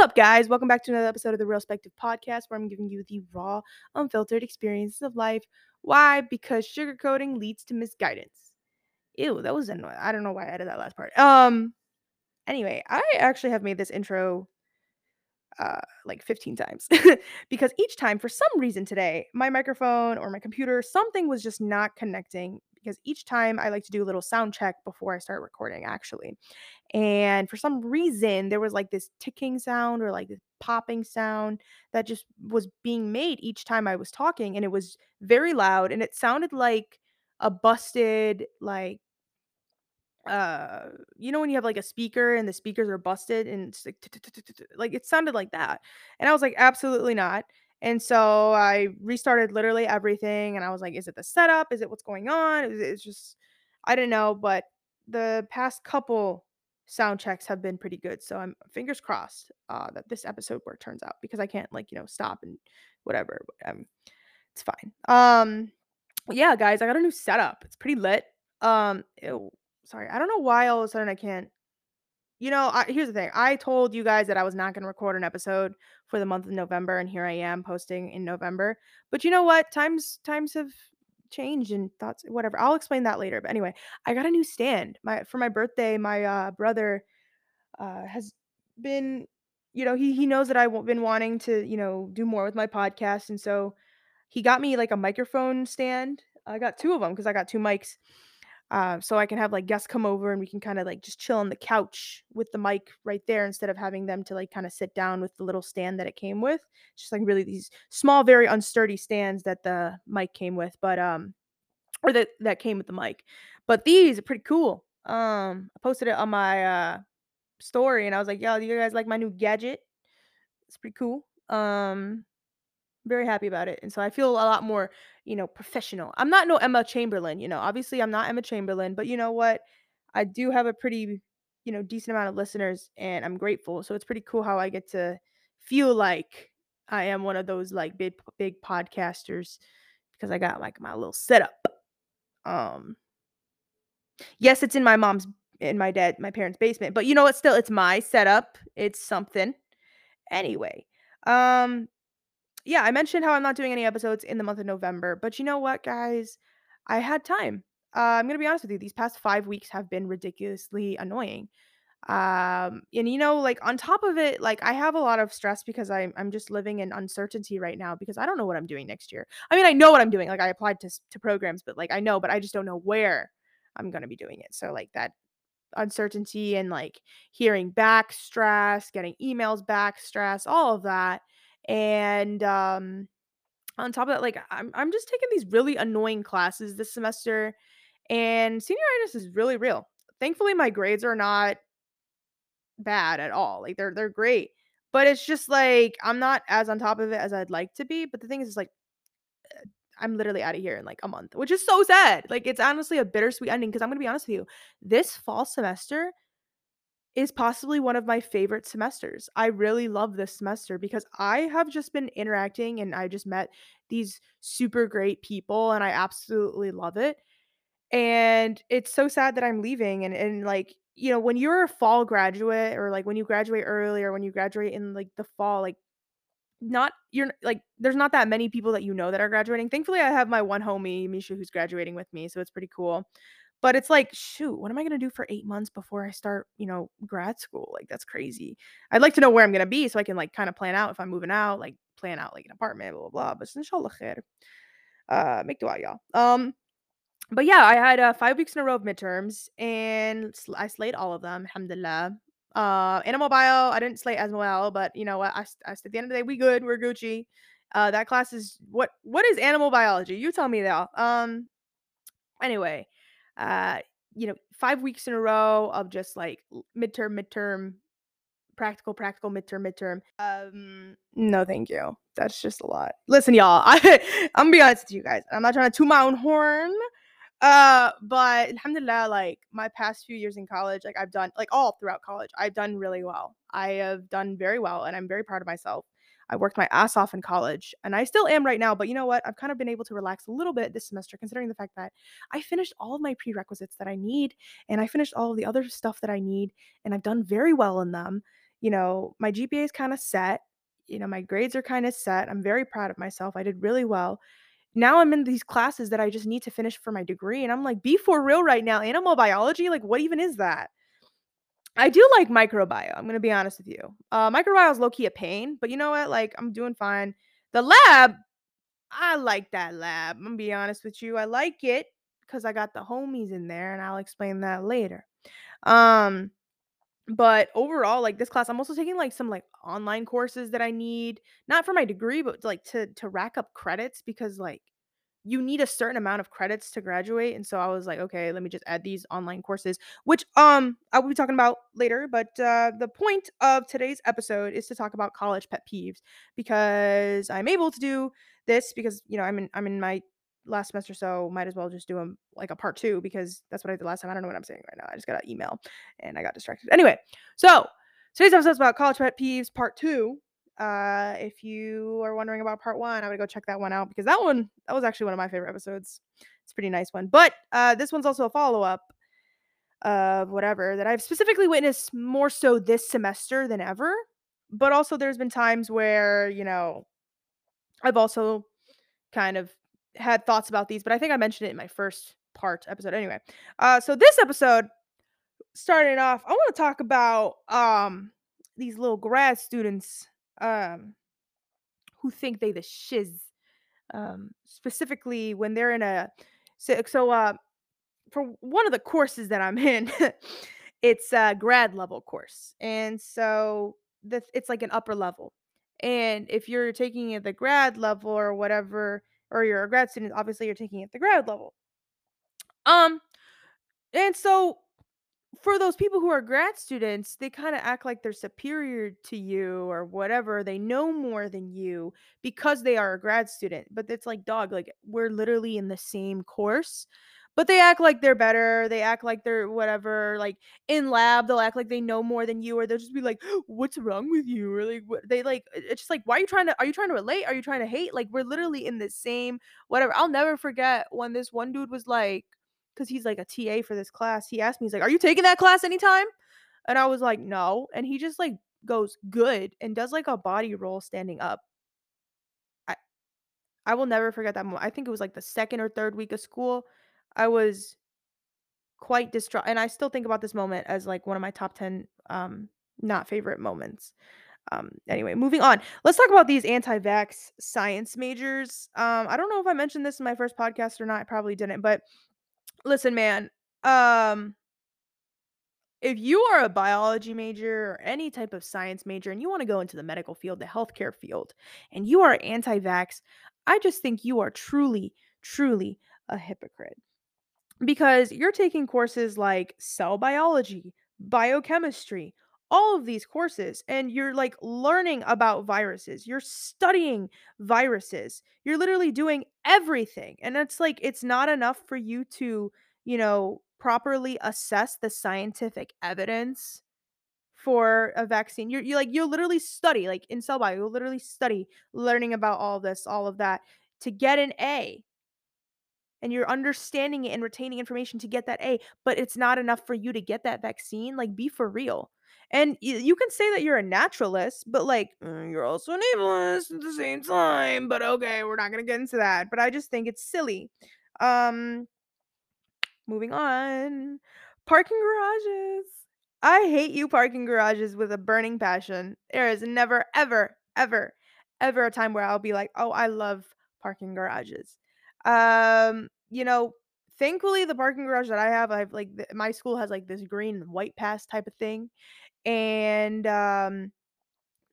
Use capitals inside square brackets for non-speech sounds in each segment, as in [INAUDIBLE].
up, guys? Welcome back to another episode of the Real Spective Podcast, where I'm giving you the raw, unfiltered experiences of life. Why? Because sugarcoating leads to misguidance. Ew, that was annoying. I don't know why I added that last part. Um. Anyway, I actually have made this intro uh like 15 times [LAUGHS] because each time for some reason today my microphone or my computer something was just not connecting because each time I like to do a little sound check before I start recording actually. And for some reason there was like this ticking sound or like this popping sound that just was being made each time I was talking and it was very loud and it sounded like a busted like uh you know when you have like a speaker and the speakers are busted and it's like like it sounded like that and i was like absolutely not and so i restarted literally everything and i was like is it the setup is it what's going on it's just i don't know but the past couple sound checks have been pretty good so i'm fingers crossed uh that this episode work turns out because i can't like you know stop and whatever um it's fine um yeah guys i got a new setup it's pretty lit um ew, sorry. I don't know why all of a sudden I can't. You know, I, here's the thing. I told you guys that I was not going to record an episode for the month of November, and here I am posting in November. But you know what? Times times have changed and thoughts. Whatever. I'll explain that later. But anyway, I got a new stand. My for my birthday, my uh, brother uh, has been. You know, he he knows that I've been wanting to you know do more with my podcast, and so he got me like a microphone stand. I got two of them because I got two mics uh, so I can have like guests come over and we can kind of like just chill on the couch with the mic right there instead of having them to like kind of sit down with the little stand that it came with. It's just like really these small, very unsturdy stands that the mic came with, but um, or that that came with the mic. But these are pretty cool. Um, I posted it on my uh story and I was like, "Yo, do you guys like my new gadget?" It's pretty cool. Um, very happy about it. And so I feel a lot more, you know, professional. I'm not no Emma Chamberlain, you know. Obviously, I'm not Emma Chamberlain, but you know what? I do have a pretty, you know, decent amount of listeners and I'm grateful. So it's pretty cool how I get to feel like I am one of those like big big podcasters because I got like my little setup. Um Yes, it's in my mom's in my dad my parents' basement, but you know what? Still, it's my setup. It's something. Anyway, um yeah, I mentioned how I'm not doing any episodes in the month of November, but you know what, guys? I had time. Uh, I'm gonna be honest with you. These past five weeks have been ridiculously annoying. Um, and you know, like on top of it, like I have a lot of stress because I'm I'm just living in uncertainty right now because I don't know what I'm doing next year. I mean, I know what I'm doing. Like I applied to to programs, but like I know, but I just don't know where I'm gonna be doing it. So like that uncertainty and like hearing back stress, getting emails back stress, all of that and um on top of that like I'm I'm just taking these really annoying classes this semester and senioritis is really real. Thankfully my grades are not bad at all. Like they're they're great. But it's just like I'm not as on top of it as I'd like to be, but the thing is is like I'm literally out of here in like a month, which is so sad. Like it's honestly a bittersweet ending because I'm to be honest with you. This fall semester is possibly one of my favorite semesters. I really love this semester because I have just been interacting and I just met these super great people and I absolutely love it. And it's so sad that I'm leaving and and like, you know, when you're a fall graduate or like when you graduate early or when you graduate in like the fall, like not you're like there's not that many people that you know that are graduating. Thankfully, I have my one homie, Misha, who's graduating with me, so it's pretty cool. But it's like, shoot, what am I gonna do for 8 months before I start, you know, grad school? Like, that's crazy. I'd like to know where I'm gonna be so I can, like, kinda plan out if I'm moving out, like, plan out, like, an apartment, blah, blah, blah, but inshallah khair. Uh, make dua, y'all. Um, but yeah, I had, uh, 5 weeks in a row of midterms, and I slayed all of them, alhamdulillah. Uh, animal bio, I didn't slay as well, but you know what? I, I, at the end of the day, we good, we're Gucci. Uh, that class is what? What is animal biology? You tell me, though. Um, anyway, uh, you know, five weeks in a row of just like midterm, midterm, practical, practical, midterm, midterm. Um, no, thank you. That's just a lot. Listen, y'all, I, [LAUGHS] I'm gonna be honest with you guys. I'm not trying to toot my own horn. Uh, but alhamdulillah, like my past few years in college, like I've done like all throughout college, I've done really well. I have done very well and I'm very proud of myself. I worked my ass off in college and I still am right now. But you know what? I've kind of been able to relax a little bit this semester, considering the fact that I finished all of my prerequisites that I need and I finished all of the other stuff that I need and I've done very well in them. you know, my GPA is kind of set. You know, my grades are kind of set. I'm very proud of myself. I did really well. Now I'm in these classes that I just need to finish for my degree. And I'm like, be for real right now. Animal biology? Like, what even is that? I do like microbiome. I'm gonna be honest with you. Uh, microbiome is low key a pain, but you know what? Like, I'm doing fine. The lab, I like that lab. I'm gonna be honest with you. I like it because I got the homies in there, and I'll explain that later. Um, but overall, like this class, I'm also taking like some like online courses that I need, not for my degree, but like to to rack up credits because like you need a certain amount of credits to graduate. And so I was like, okay, let me just add these online courses, which um I will be talking about later. But uh, the point of today's episode is to talk about college pet peeves because I'm able to do this because you know I'm in I'm in my last semester, so might as well just do them like a part two because that's what I did last time. I don't know what I'm saying right now. I just got an email and I got distracted. Anyway, so today's episode is about college pet peeves part two. Uh, if you are wondering about part one, I would go check that one out because that one that was actually one of my favorite episodes. It's a pretty nice one. But uh, this one's also a follow up of whatever that I've specifically witnessed more so this semester than ever. But also, there's been times where you know I've also kind of had thoughts about these, but I think I mentioned it in my first part episode anyway. Uh, so this episode, starting off, I want to talk about um these little grad students um who think they the shiz. Um, specifically when they're in a so so uh for one of the courses that I'm in, [LAUGHS] it's a grad level course, and so the it's like an upper level. And if you're taking it at the grad level or whatever, or you're a grad student, obviously you're taking it at the grad level. Um, and so for those people who are grad students, they kind of act like they're superior to you or whatever. They know more than you because they are a grad student. But it's like, dog, like we're literally in the same course. But they act like they're better. They act like they're whatever. Like in lab, they'll act like they know more than you, or they'll just be like, [GASPS] "What's wrong with you?" Or like, what, they like, it's just like, why are you trying to? Are you trying to relate? Are you trying to hate? Like we're literally in the same whatever. I'll never forget when this one dude was like, because he's like a TA for this class. He asked me, he's like, "Are you taking that class anytime?" And I was like, "No." And he just like goes good and does like a body roll standing up. I I will never forget that moment. I think it was like the second or third week of school. I was quite distraught, and I still think about this moment as like one of my top ten um not favorite moments. Um, anyway, moving on. Let's talk about these anti-vax science majors. Um, I don't know if I mentioned this in my first podcast or not. I probably didn't, but listen, man. Um, if you are a biology major or any type of science major and you want to go into the medical field, the healthcare field, and you are anti vax, I just think you are truly, truly a hypocrite because you're taking courses like cell biology, biochemistry, all of these courses, and you're like learning about viruses. You're studying viruses. You're literally doing everything. And it's like, it's not enough for you to, you know, properly assess the scientific evidence for a vaccine. You're, you like, you'll literally study, like in cell bio, you'll literally study learning about all this, all of that to get an A and you're understanding it and retaining information to get that A, but it's not enough for you to get that vaccine. Like, be for real. And y- you can say that you're a naturalist, but like, mm, you're also an ableist at the same time. But okay, we're not gonna get into that. But I just think it's silly. Um, moving on. Parking garages. I hate you parking garages with a burning passion. There is never, ever, ever, ever a time where I'll be like, oh, I love parking garages. Um, you know, thankfully the parking garage that I have, I have like the, my school has like this green and white pass type of thing. And um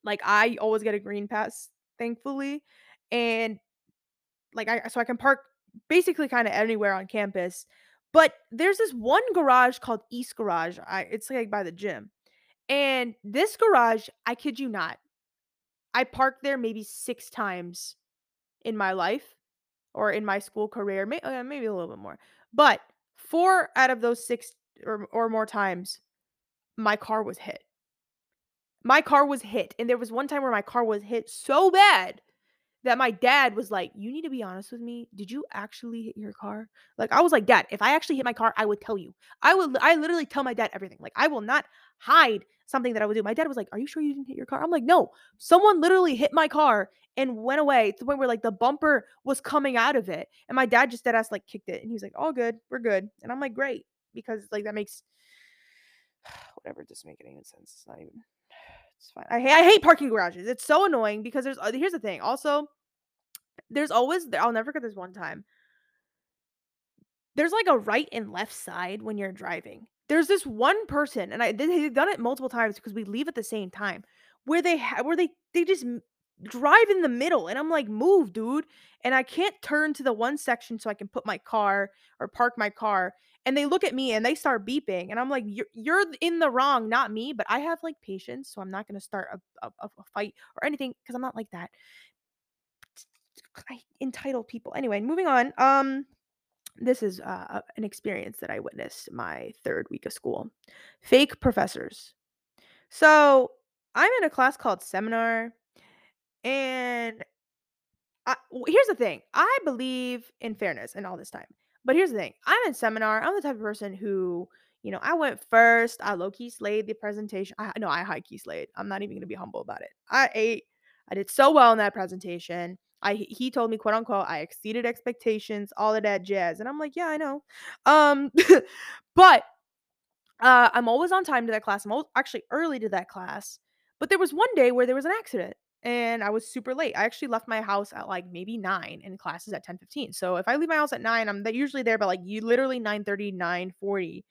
like I always get a green pass, thankfully. And like I so I can park basically kind of anywhere on campus. But there's this one garage called East Garage. I it's like by the gym. And this garage, I kid you not, I parked there maybe 6 times in my life or in my school career, may, uh, maybe a little bit more. But four out of those six or, or more times, my car was hit. My car was hit. And there was one time where my car was hit so bad that my dad was like, You need to be honest with me. Did you actually hit your car? Like, I was like, Dad, if I actually hit my car, I would tell you. I would, I literally tell my dad everything. Like, I will not hide something that I would do. My dad was like, "Are you sure you didn't hit your car?" I'm like, "No, someone literally hit my car and went away to the point where like the bumper was coming out of it." And my dad just dead ass like kicked it, and he was like, "All good, we're good." And I'm like, "Great," because like that makes whatever. It doesn't make any sense. It's not even. [SIGHS] It's fine. I hate I hate parking garages. It's so annoying because there's uh, here's the thing. Also, there's always I'll never forget this one time. There's like a right and left side when you're driving. There's this one person, and I they- they've done it multiple times because we leave at the same time, where they ha- where they they just drive in the middle, and I'm like, move, dude, and I can't turn to the one section so I can put my car or park my car, and they look at me and they start beeping, and I'm like, you're you're in the wrong, not me, but I have like patience, so I'm not gonna start a, a, a fight or anything because I'm not like that. I entitle people anyway. Moving on. Um this is uh, an experience that I witnessed my third week of school. Fake professors. So I'm in a class called seminar, and I, here's the thing I believe in fairness and all this time. But here's the thing I'm in seminar. I'm the type of person who, you know, I went first. I low key slayed the presentation. I no, I high key slayed. I'm not even going to be humble about it. I ate. I did so well in that presentation. I he told me quote unquote I exceeded expectations, all of that jazz, and I'm like, yeah, I know. Um, [LAUGHS] but uh, I'm always on time to that class. I'm always actually early to that class. But there was one day where there was an accident and I was super late. I actually left my house at like maybe 9 and classes at 10:15. So if I leave my house at 9, I'm usually there by like you literally 9:30, 9:40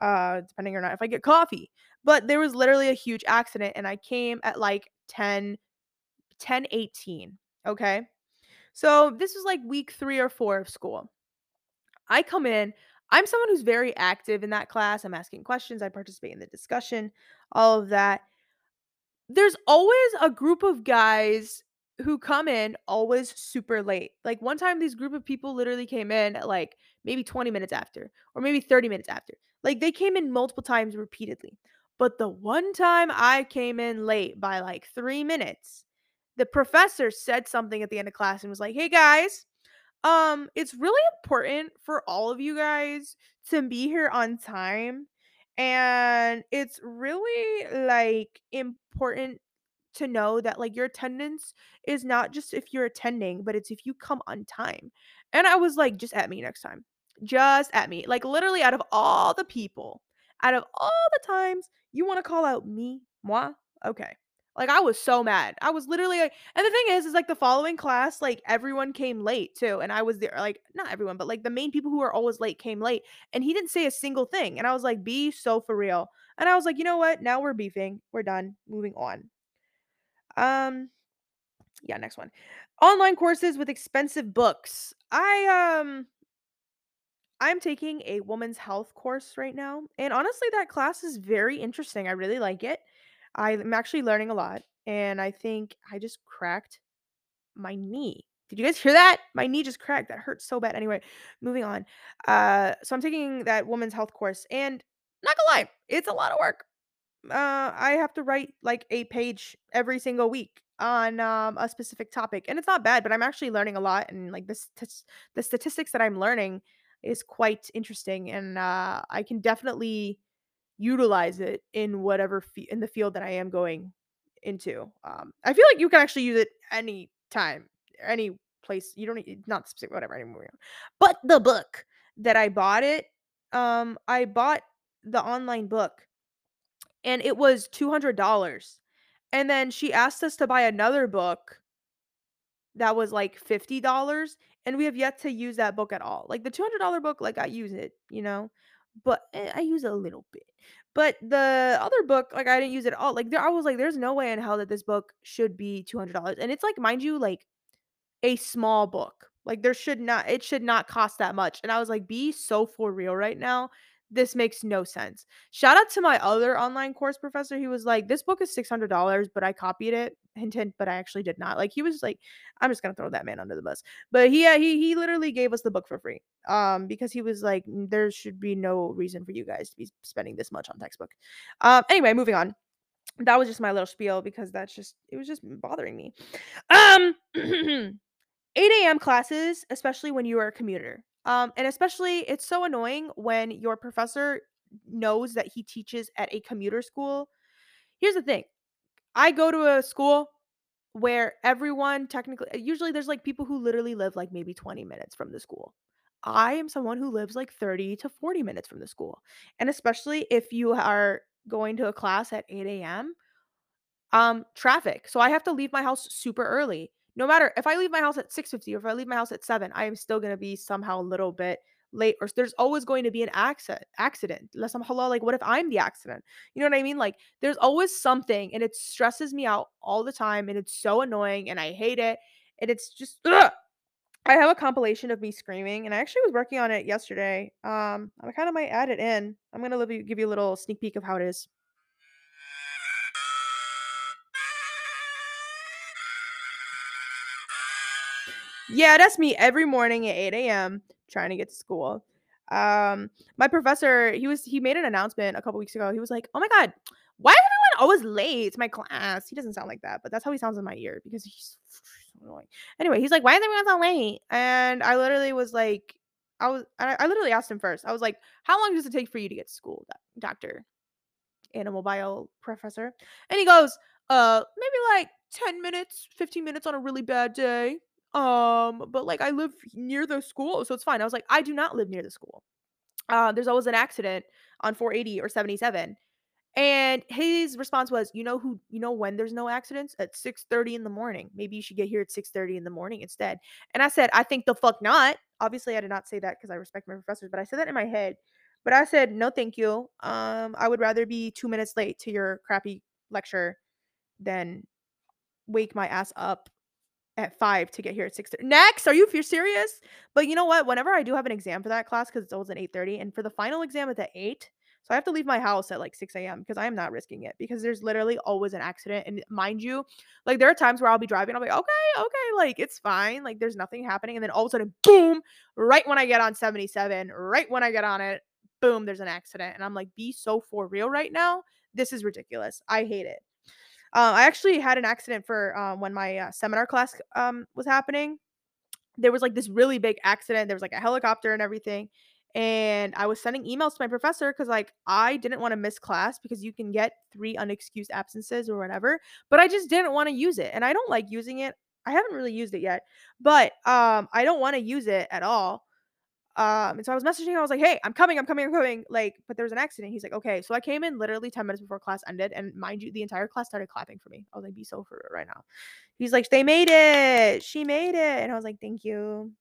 uh depending or not if I get coffee. But there was literally a huge accident and I came at like 10 10:18, okay? So this was like week 3 or 4 of school. I come in, I'm someone who's very active in that class. I'm asking questions, I participate in the discussion, all of that. There's always a group of guys who come in always super late. Like one time these group of people literally came in like maybe 20 minutes after or maybe 30 minutes after. Like they came in multiple times repeatedly. But the one time I came in late by like 3 minutes, the professor said something at the end of class and was like, "Hey guys, um, it's really important for all of you guys to be here on time. And it's really like important to know that like your attendance is not just if you're attending, but it's if you come on time. And I was like, just at me next time. Just at me. Like literally out of all the people, out of all the times you want to call out me, moi, okay. Like I was so mad. I was literally like, and the thing is, is like the following class, like everyone came late too. And I was there, like, not everyone, but like the main people who are always late came late. And he didn't say a single thing. And I was like, be so for real. And I was like, you know what? Now we're beefing. We're done. Moving on. Um, yeah, next one. Online courses with expensive books. I um I'm taking a woman's health course right now. And honestly, that class is very interesting. I really like it. I'm actually learning a lot. And I think I just cracked my knee. Did you guys hear that? My knee just cracked. That hurts so bad. Anyway, moving on. Uh, so I'm taking that woman's health course, and not gonna lie, it's a lot of work uh, I have to write like a page every single week on um, a specific topic, and it's not bad. But I'm actually learning a lot, and like this, the statistics that I'm learning is quite interesting, and uh, I can definitely utilize it in whatever fe- in the field that I am going into. Um, I feel like you can actually use it any time, any place. You don't need not specific whatever anymore. But the book that I bought it, um, I bought the online book and it was $200. And then she asked us to buy another book that was like $50 and we have yet to use that book at all. Like the $200 book like I use it, you know, but eh, I use it a little bit. But the other book like I didn't use it at all. Like there I was like there's no way in hell that this book should be $200. And it's like mind you like a small book. Like there should not it should not cost that much. And I was like, be so for real right now. This makes no sense. Shout out to my other online course professor. He was like, This book is $600, but I copied it. Hint, hint, but I actually did not. Like, he was like, I'm just gonna throw that man under the bus. But he, uh, he, he literally gave us the book for free. Um, because he was like, There should be no reason for you guys to be spending this much on textbook. Um, anyway, moving on. That was just my little spiel because that's just, it was just bothering me. Um, [CLEARS THROAT] 8 AM classes, especially when you are a commuter. Um, and especially it's so annoying when your professor knows that he teaches at a commuter school here's the thing. I go to a school where everyone technically usually there's like people who literally live like maybe 20 minutes from the school. I am someone who lives like 30 to 40 minutes from the school. And especially if you are going to a class at 8 a.m., um, traffic. So I have to leave my house super early. No matter if I leave my house at 6:50 or if I leave my house at 7, I am still gonna be somehow a little bit late or there's always going to be an accident accident. Like what if I'm the accident? You know what I mean? Like there's always something and it stresses me out all the time and it's so annoying and I hate it. And it's just ugh. I have a compilation of me screaming and I actually was working on it yesterday. Um I kind of might add it in. I'm going to give you a little sneak peek of how it is. Yeah, that's me every morning at 8 a.m. trying to get to school. Um, my professor, he was he made an announcement a couple weeks ago. He was like, "Oh my god, why is everyone always late to my class?" He doesn't sound like that, but that's how he sounds in my ear because he's [LAUGHS] so annoying. Anyway, he's like, "Why is everyone so late?" And I literally was like, I was I, I literally asked him first. I was like, "How long does it take for you to get to school, doctor?" Animal bio professor. And he goes, "Uh, maybe like 10 minutes, 15 minutes on a really bad day." Um, but like I live near the school, so it's fine. I was like, I do not live near the school. Uh, there's always an accident on 480 or 77. And his response was, "You know who? You know when there's no accidents at 6:30 in the morning. Maybe you should get here at 6:30 in the morning instead." And I said, "I think the fuck not." Obviously, I did not say that because I respect my professors, but I said that in my head. But I said, "No, thank you. Um, I would rather be two minutes late to your crappy lecture than wake my ass up at 5 to get here at 6:30. Next, are you if you're serious? But you know what? Whenever I do have an exam for that class, because it's always at 8:30, and for the final exam at 8. So I have to leave my house at like 6 a.m. because I am not risking it because there's literally always an accident. And mind you, like there are times where I'll be driving, I'll be like, okay, okay, like it's fine, like there's nothing happening. And then all of a sudden, boom, right when I get on 77, right when I get on it, boom, there's an accident. And I'm like, be so for real right now. This is ridiculous. I hate it. Uh, I actually had an accident for um, when my uh, seminar class um, was happening. There was like this really big accident. There was like a helicopter and everything. And I was sending emails to my professor because like I didn't want to miss class because you can get three unexcused absences or whatever. But I just didn't want to use it. And I don't like using it. I haven't really used it yet, but um, I don't want to use it at all. Um, and so I was messaging him. I was like, "Hey, I'm coming. I'm coming. I'm coming." Like, but there was an accident. He's like, "Okay." So I came in literally ten minutes before class ended, and mind you, the entire class started clapping for me. I was like, "Be so for it right now." He's like, "They made it. She made it," and I was like, "Thank you."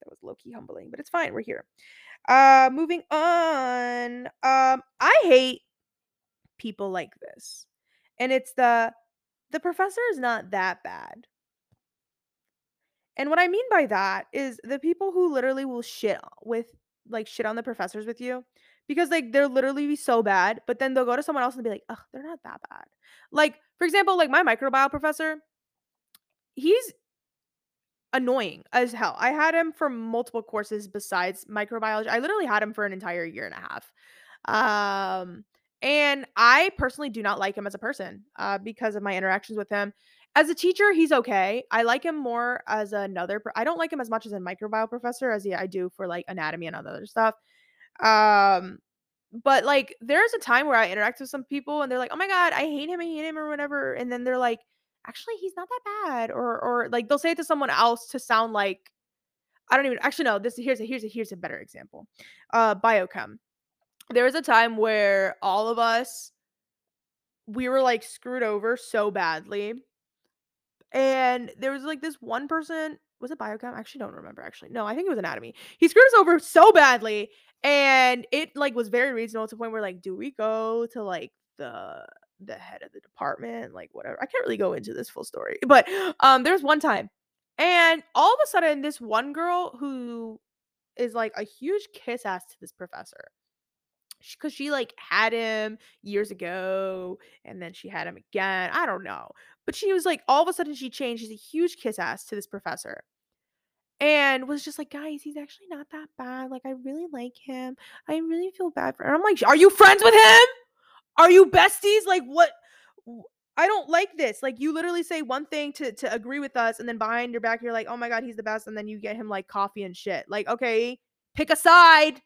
That was low key humbling, but it's fine. We're here. Uh, moving on. Um, I hate people like this, and it's the the professor is not that bad. And what I mean by that is the people who literally will shit with like shit on the professors with you because like they're literally be so bad, but then they'll go to someone else and be like, "Ugh, they're not that bad." Like for example, like my microbiology professor, he's annoying as hell. I had him for multiple courses besides microbiology. I literally had him for an entire year and a half. Um and I personally do not like him as a person uh, because of my interactions with him. As a teacher, he's okay. I like him more as another. Pro- I don't like him as much as a microbiome professor as I do for like anatomy and other stuff. Um, but like there's a time where I interact with some people and they're like, "Oh my god, I hate him, I hate him," or whatever, and then they're like, "Actually, he's not that bad," or or like they'll say it to someone else to sound like I don't even actually no. This here's a here's a here's a better example. Uh, biochem. There was a time where all of us we were like screwed over so badly and there was like this one person, was it biochem? I actually don't remember actually. No, I think it was anatomy. He screwed us over so badly. And it like was very reasonable to the point where like, do we go to like the the head of the department? Like whatever. I can't really go into this full story. But um there's one time. And all of a sudden, this one girl who is like a huge kiss ass to this professor because she like had him years ago and then she had him again. I don't know. But she was like, all of a sudden she changed. She's a huge kiss ass to this professor. And was just like, guys, he's actually not that bad. Like, I really like him. I really feel bad for him. I'm like, are you friends with him? Are you besties? Like, what? I don't like this. Like, you literally say one thing to to agree with us, and then behind your back, you're like, oh my god, he's the best, and then you get him like coffee and shit. Like, okay, pick a side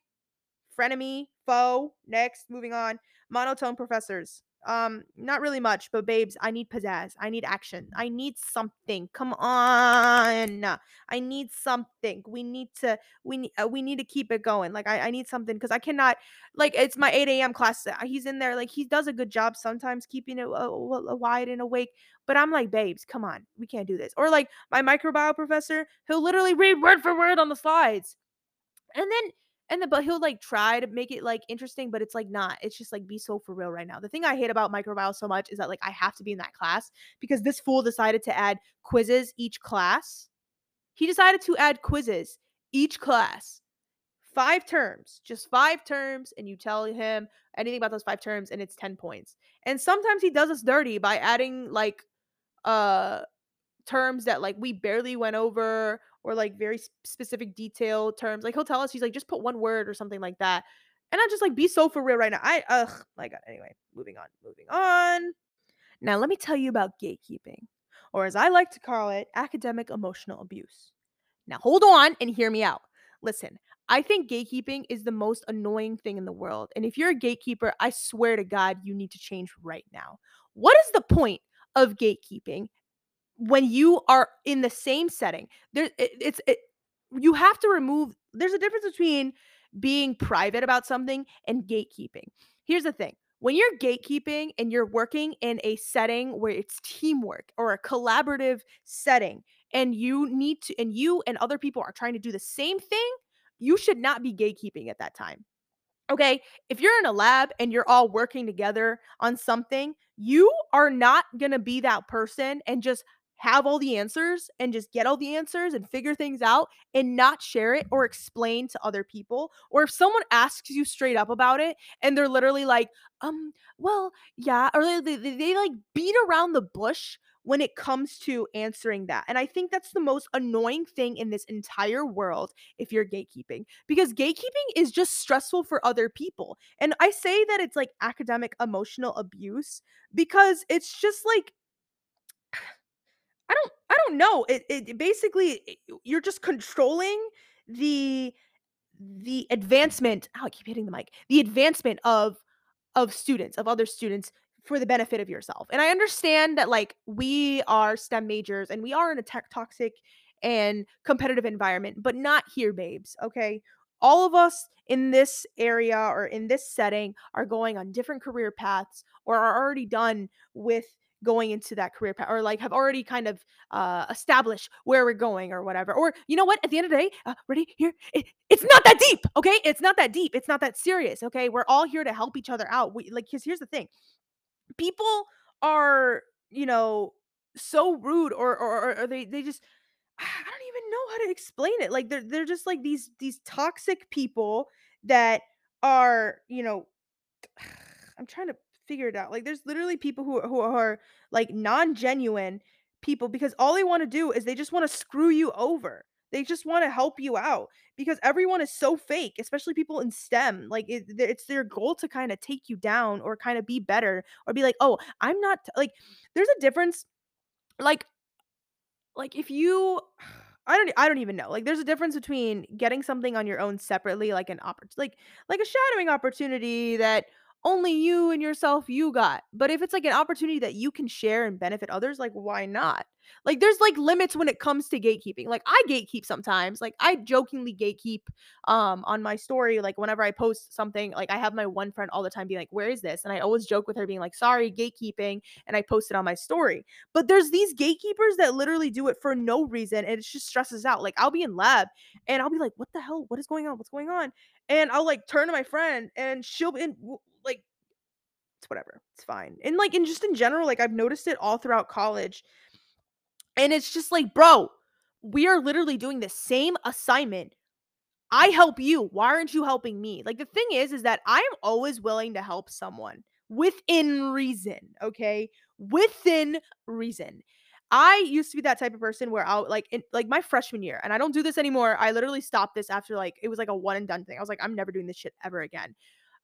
frenemy, foe. Next, moving on. Monotone professors. Um, not really much, but babes, I need pizzazz. I need action. I need something. Come on. I need something. We need to we need uh, we need to keep it going. Like I, I need something because I cannot like it's my 8 a.m. class. Uh, he's in there, like he does a good job sometimes keeping it uh, wide and awake. But I'm like, babes, come on, we can't do this. Or like my microbiome professor, he'll literally read word for word on the slides. And then and then but he'll like try to make it like interesting, but it's like not. It's just like be so for real right now. The thing I hate about microbiology so much is that like I have to be in that class because this fool decided to add quizzes each class. He decided to add quizzes each class. Five terms, just five terms, and you tell him anything about those five terms, and it's 10 points. And sometimes he does us dirty by adding like uh terms that like we barely went over or like very specific detail terms. Like he'll tell us he's like just put one word or something like that. And I just like be so for real right now. I ugh my god. Anyway, moving on, moving on. Now let me tell you about gatekeeping, or as I like to call it, academic emotional abuse. Now hold on and hear me out. Listen, I think gatekeeping is the most annoying thing in the world. And if you're a gatekeeper, I swear to God, you need to change right now. What is the point of gatekeeping when you are in the same setting there it, it's it, you have to remove there's a difference between being private about something and gatekeeping. Here's the thing when you're gatekeeping and you're working in a setting where it's teamwork or a collaborative setting and you need to and you and other people are trying to do the same thing you should not be gatekeeping at that time okay? If you're in a lab and you're all working together on something you are not going to be that person and just have all the answers and just get all the answers and figure things out and not share it or explain to other people or if someone asks you straight up about it and they're literally like um well yeah or they, they, they like beat around the bush when it comes to answering that and i think that's the most annoying thing in this entire world if you're gatekeeping because gatekeeping is just stressful for other people and i say that it's like academic emotional abuse because it's just like I don't I don't know. It it basically you're just controlling the the advancement. Oh, I keep hitting the mic. The advancement of of students, of other students for the benefit of yourself. And I understand that like we are STEM majors and we are in a tech toxic and competitive environment, but not here, babes. Okay. All of us in this area or in this setting are going on different career paths or are already done with going into that career path or like have already kind of uh established where we're going or whatever or you know what at the end of the day uh, ready here it, it's not that deep okay it's not that deep it's not that serious okay we're all here to help each other out we, like because here's the thing people are you know so rude or or, or they they just [SIGHS] I don't even know how to explain it. Like they're they're just like these these toxic people that are, you know, [SIGHS] I'm trying to figure it out. Like there's literally people who who are like non-genuine people because all they want to do is they just want to screw you over. They just want to help you out because everyone is so fake, especially people in STEM. Like it, it's their goal to kind of take you down or kind of be better or be like, "Oh, I'm not like there's a difference like like if you [SIGHS] I don't I don't even know. Like there's a difference between getting something on your own separately like an oppor- like like a shadowing opportunity that only you and yourself you got. But if it's like an opportunity that you can share and benefit others, like why not? Like there's like limits when it comes to gatekeeping. Like I gatekeep sometimes. Like I jokingly gatekeep um on my story like whenever I post something, like I have my one friend all the time being like, "Where is this?" And I always joke with her being like, "Sorry, gatekeeping." And I post it on my story. But there's these gatekeepers that literally do it for no reason and it just stresses out. Like I'll be in lab and I'll be like, "What the hell? What is going on? What's going on?" And I'll like turn to my friend and she'll be it's whatever. It's fine. And like, and just in general, like I've noticed it all throughout college. And it's just like, bro, we are literally doing the same assignment. I help you. Why aren't you helping me? Like the thing is, is that I am always willing to help someone within reason. Okay. Within reason. I used to be that type of person where I'll like in like my freshman year, and I don't do this anymore. I literally stopped this after like it was like a one and done thing. I was like, I'm never doing this shit ever again.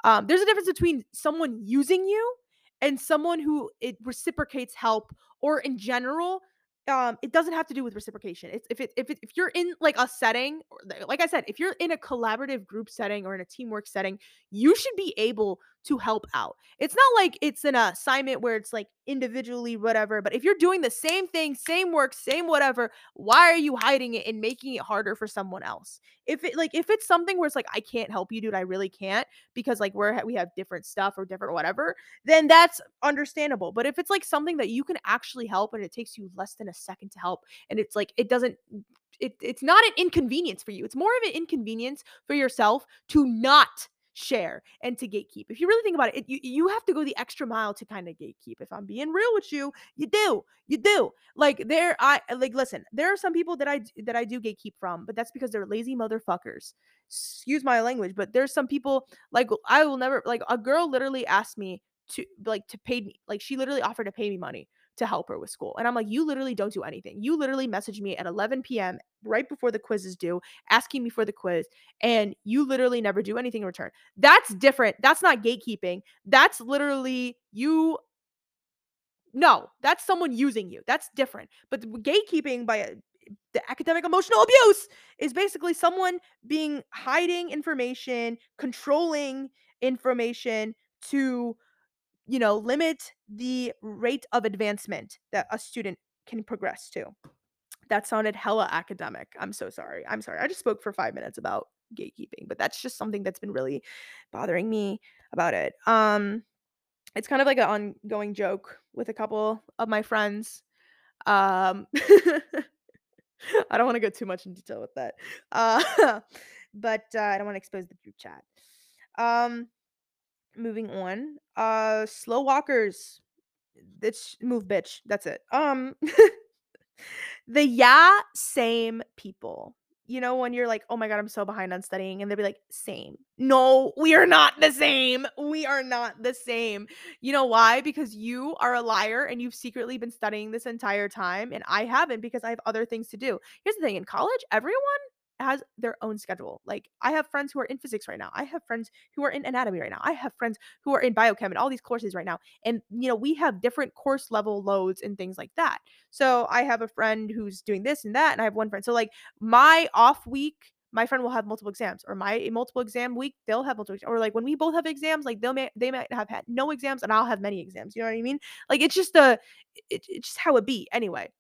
Um, there's a difference between someone using you and someone who it reciprocates help, or in general, um, it doesn't have to do with reciprocation. It's if it if it, if you're in like a setting, like I said, if you're in a collaborative group setting or in a teamwork setting, you should be able to help out. It's not like it's an assignment where it's like individually whatever, but if you're doing the same thing, same work, same whatever, why are you hiding it and making it harder for someone else? If it like if it's something where it's like I can't help you dude, I really can't because like we're we have different stuff or different whatever, then that's understandable. But if it's like something that you can actually help and it takes you less than a second to help and it's like it doesn't it, it's not an inconvenience for you. It's more of an inconvenience for yourself to not share and to gatekeep. If you really think about it, it you, you have to go the extra mile to kind of gatekeep. If I'm being real with you, you do. You do. Like there I uh, like listen, there are some people that I that I do gatekeep from, but that's because they're lazy motherfuckers. Excuse my language, but there's some people like I will never like a girl literally asked me to like to pay me like she literally offered to pay me money to help her with school. And I'm like, you literally don't do anything. You literally message me at 11 p.m. right before the quiz is due, asking me for the quiz, and you literally never do anything in return. That's different. That's not gatekeeping. That's literally you. No, that's someone using you. That's different. But gatekeeping by uh, the academic emotional abuse is basically someone being hiding information, controlling information to you know, limit the rate of advancement that a student can progress to. That sounded hella academic. I'm so sorry. I'm sorry. I just spoke for five minutes about gatekeeping, but that's just something that's been really bothering me about it. Um, it's kind of like an ongoing joke with a couple of my friends. Um, [LAUGHS] I don't want to go too much in detail with that. [LAUGHS] Uh, but uh, I don't want to expose the group chat. Um, moving on. Uh slow walkers. It's move bitch. That's it. Um [LAUGHS] the yeah same people. You know when you're like, "Oh my god, I'm so behind on studying." And they'll be like, "Same." No, we are not the same. We are not the same. You know why? Because you are a liar and you've secretly been studying this entire time and I haven't because I have other things to do. Here's the thing, in college, everyone has their own schedule. Like I have friends who are in physics right now. I have friends who are in anatomy right now. I have friends who are in biochem and all these courses right now. And you know, we have different course level loads and things like that. So I have a friend who's doing this and that and I have one friend. So like my off week my friend will have multiple exams or my multiple exam week they'll have multiple or like when we both have exams like they'll may, they might have had no exams and I'll have many exams you know what I mean like it's just a it, it's just how it be anyway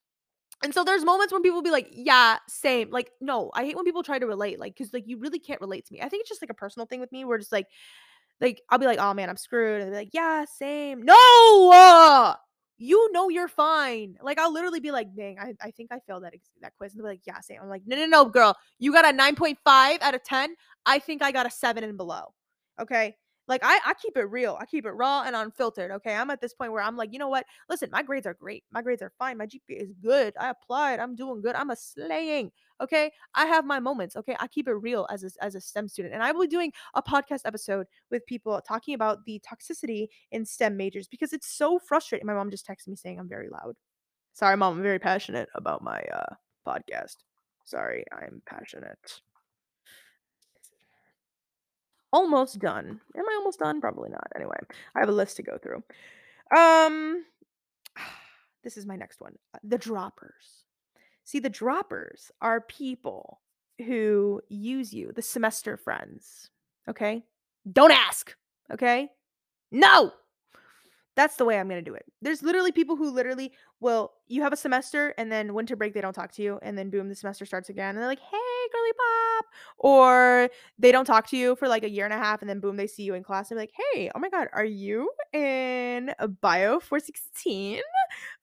and so there's moments when people be like, yeah, same. Like, no, I hate when people try to relate, like, because like you really can't relate to me. I think it's just like a personal thing with me where just like, like I'll be like, oh man, I'm screwed. And they're like, yeah, same. No, uh, you know you're fine. Like I'll literally be like, dang, I, I think I failed that that quiz. And they'll be like, yeah, same. I'm like, no, no, no, girl, you got a 9.5 out of 10. I think I got a seven and below. Okay. Like I, I keep it real. I keep it raw and unfiltered. Okay. I'm at this point where I'm like, you know what? Listen, my grades are great. My grades are fine. My GPA is good. I applied. I'm doing good. I'm a slaying. Okay. I have my moments. Okay. I keep it real as a, as a STEM student. And I will be doing a podcast episode with people talking about the toxicity in STEM majors because it's so frustrating. My mom just texted me saying I'm very loud. Sorry, mom. I'm very passionate about my uh, podcast. Sorry, I'm passionate almost done. Am I almost done? Probably not. Anyway, I have a list to go through. Um, [SIGHS] this is my next one. Uh, the droppers. See, the droppers are people who use you, the semester friends. Okay? Don't ask. Okay? No. That's the way I'm going to do it. There's literally people who literally will, you have a semester and then winter break, they don't talk to you. And then boom, the semester starts again. And they're like, hey, girly pop. Or they don't talk to you for like a year and a half. And then boom, they see you in class and they're like, hey, oh my God, are you in bio 416?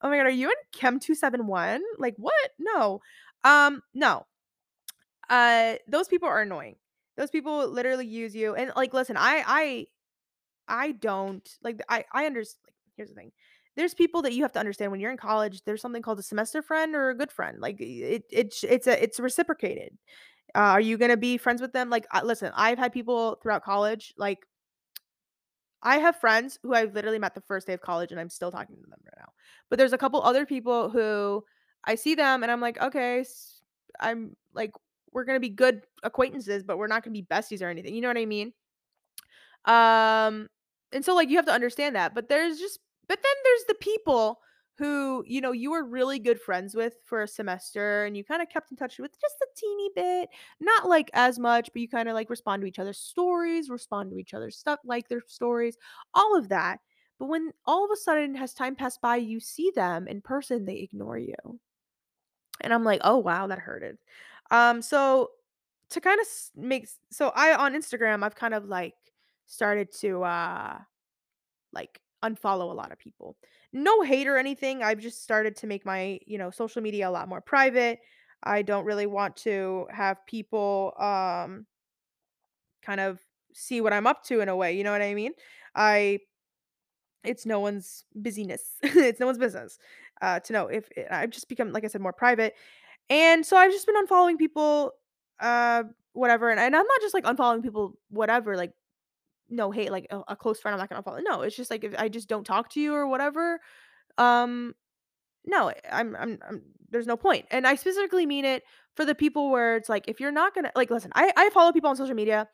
Oh my God, are you in Chem 271? Like, what? No. Um, no. Uh, those people are annoying. Those people literally use you. And like, listen, I, I, I don't like I I understand like here's the thing. There's people that you have to understand when you're in college, there's something called a semester friend or a good friend. Like it it's it's a it's reciprocated. Uh, are you going to be friends with them? Like uh, listen, I've had people throughout college like I have friends who I've literally met the first day of college and I'm still talking to them right now. But there's a couple other people who I see them and I'm like, okay, I'm like we're going to be good acquaintances, but we're not going to be besties or anything. You know what I mean? Um and so like you have to understand that. But there's just but then there's the people who, you know, you were really good friends with for a semester and you kind of kept in touch with just a teeny bit, not like as much, but you kind of like respond to each other's stories, respond to each other's stuff, like their stories, all of that. But when all of a sudden, has time passed by, you see them in person, they ignore you. And I'm like, "Oh, wow, that hurted." Um, so to kind of make so I on Instagram, I've kind of, like, started to, uh, like, unfollow a lot of people. No hate or anything, I've just started to make my, you know, social media a lot more private. I don't really want to have people, um, kind of see what I'm up to in a way, you know what I mean? I it's no one's busyness. [LAUGHS] It's no one's business, uh, to know if eh, I've just become, like I said, more private. And so I've just been unfollowing people, uh, whatever, and and I'm not just, like, unfollowing people, whatever, like, no hate, like, a a close friend, I'm not gonna unfollow no, it's just, like, if I just don't talk to you or whatever, um, no, I'm I'm I'm there's no point, and I specifically mean it for the people where it's, like, if you're not gonna like, listen, I I follow people on social media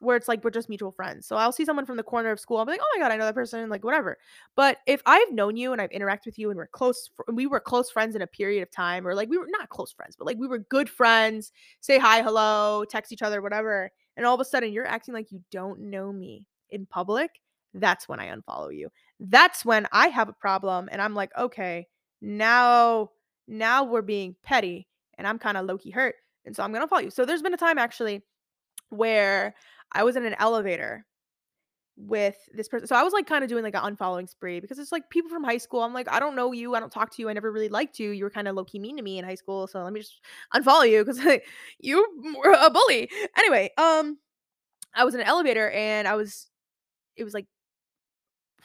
where it's like we're just mutual friends. So I'll see someone from the corner of school. I'll be like, oh my god, I know that person, like whatever. But if I've known you and I've interacted with you and we're close, we were close friends in a period of time, or like we were not close friends, but like we were good friends, say hi, hello, text each other, whatever. And all of a sudden you're acting like you don't know me in public. That's when I unfollow you. That's when I have a problem and I'm like, okay, now, now we're being petty and I'm kind of low key hurt. And so I'm gonna follow you. So there's been a time actually where I was in an elevator with this person. So I was like kind of doing like an unfollowing spree because it's like people from high school. I'm like, I don't know you. I don't talk to you. I never really liked you. You were kind of low key mean to me in high school. So let me just unfollow you because like, [LAUGHS] you were a bully. Anyway, um, I was in an elevator and I was, it was like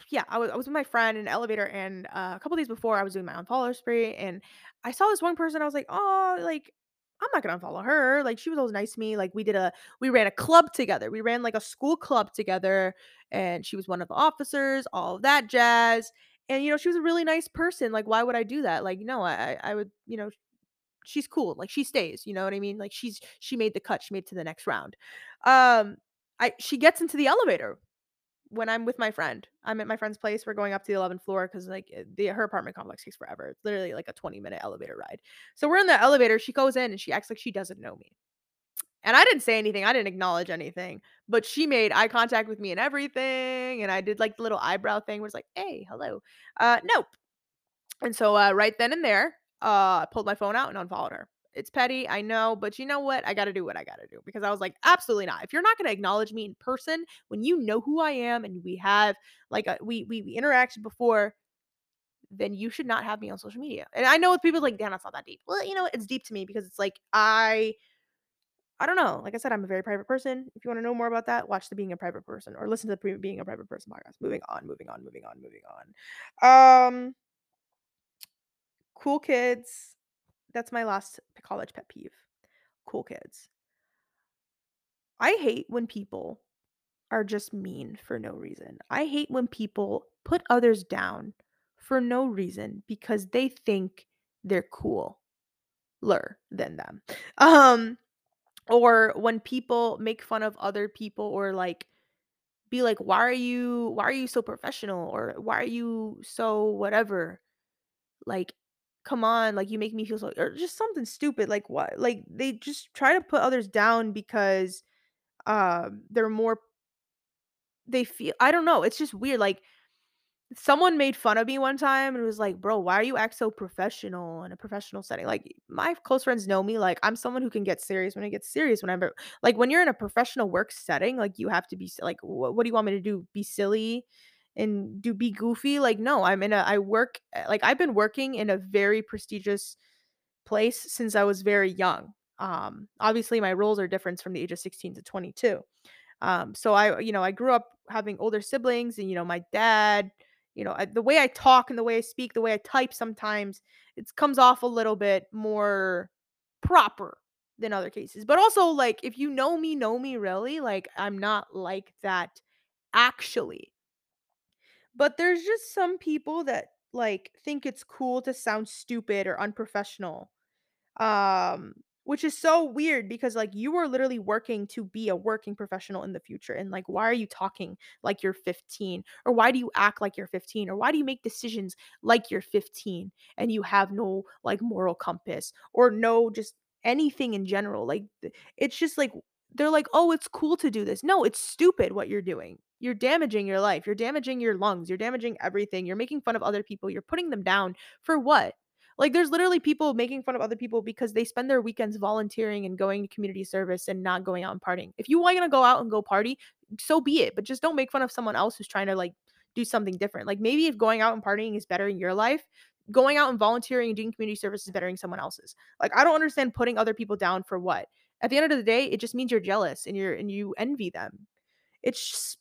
yeah, I was I was with my friend in an elevator, and uh, a couple days before, I was doing my unfollow spree, and I saw this one person. I was like, oh, like I'm not gonna unfollow her. Like she was always nice to me. Like we did a we ran a club together. We ran like a school club together, and she was one of the officers. All of that jazz. And you know, she was a really nice person. Like, why would I do that? Like, no, I I would, you know, she's cool. Like she stays. You know what I mean? Like she's she made the cut. She made it to the next round. Um, I she gets into the elevator when I'm with my friend. I'm at my friend's place. We're going up to the 11th floor because like eh, the her apartment complex takes forever. It's literally like a 20 minute elevator ride. So we're in the elevator. She goes in and she acts like she doesn't know me. And I didn't say anything. I didn't acknowledge anything. But she made eye contact with me and everything. And I did like the little eyebrow thing where it's like, hey, hello. Uh, nope. And so uh, right then and there, uh, I pulled my phone out and unfollowed her. It's petty, I know, but you know what? I got to do what I got to do because I was like, absolutely not. If you're not going to acknowledge me in person when you know who I am and we have like a, we, we we interacted before, then you should not have me on social media. And I know with people like, damn, that's not that deep. Well, you know, it's deep to me because it's like I I don't know. Like I said, I'm a very private person. If you want to know more about that, watch the Being a Private Person or listen to the Being a Private Person podcast. Moving on, moving on, moving on, moving on. Um, cool kids that's my last college pet peeve. Cool kids. I hate when people are just mean for no reason. I hate when people put others down for no reason because they think they're cooler than them. [LAUGHS] Um or when people make fun of other people or like be like why are you why are you so professional or why are you so whatever Like, come on, like, you make me feel so or just something stupid, like, what? Like, they just try to put others down because, um, they're more they feel I don't know, it's just weird, like, someone made fun of me one time and was like, "Bro, why are you act so professional in a professional setting?" Like, my close friends know me, like, I'm someone who can get serious when I get serious whenever like, when you're in a professional work setting, like, you have to be like, "What what do you want me to do? Be silly?" And do be goofy like no i'm in a i work uh, like i've been working in a very prestigious place since i was very young um obviously my roles are different from the age of 16 to 22 um so i you know i grew up having older siblings and you know my dad you know I, the way i talk and the way i speak the way i type sometimes it comes off a little bit more proper than other cases but also like if you know me know me really like i'm not like that actually but there's just some people that, like, think it's cool to sound stupid or unprofessional, um, which is so weird because like you are literally working to be a working professional in the future and like why are you talking like you're 15 or why do you act like you're 15 or why do you make decisions like you're 15 and you have no like moral compass or no just anything in general like it's just like they're like oh it's cool to do this. No it's stupid what you're doing you're damaging your life you're damaging your lungs you're damaging everything you're making fun of other people you're putting them down for what like there's literally people making fun of other people because they spend their weekends volunteering and going to community service and not going out and partying. If you want to go out and go party, so be it, but just don't make fun of someone else who's trying to like do something different. Like maybe if going out and partying is better in your life, going out and volunteering and doing community service is bettering someone else's. Like I don't understand putting other people down for what. At the end of the day, it just means you're jealous and you're and you envy them. It's just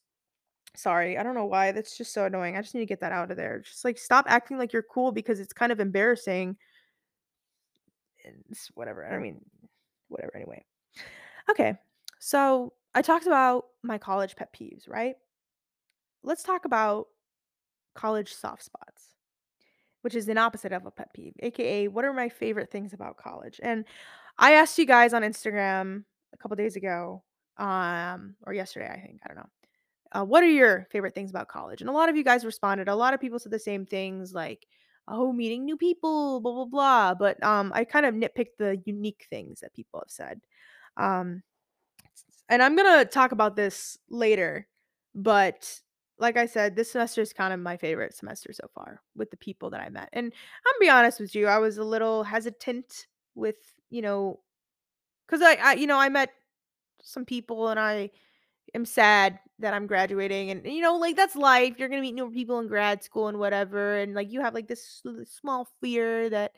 sorry, I don't know why. That's just so annoying. I just need to get that out of there. Just like stop acting like you're cool because it's kind of embarrassing it's whatever. I mean, whatever anyway. Okay. So I talked about my college pet peeves, right? Let's talk about college soft spots, which is an opposite of a pet peeve, aka what are my favorite things about college? And I asked you guys on Instagram a couple days ago, um, or yesterday, I think. I don't know. Uh, what are your favorite things about college? And a lot of you guys responded. A lot of people said the same things like, oh, meeting new people, blah, blah, blah. But um, I kind of nitpicked the unique things that people have said. Um, and I'm going to talk about this later. But like I said, this semester is kind of my favorite semester so far with the people that I met. And I'm be honest with you, I was a little hesitant with, you know, because I, I, you know, I met some people and I am sad that I'm graduating and you know like that's life you're going to meet new people in grad school and whatever and like you have like this small fear that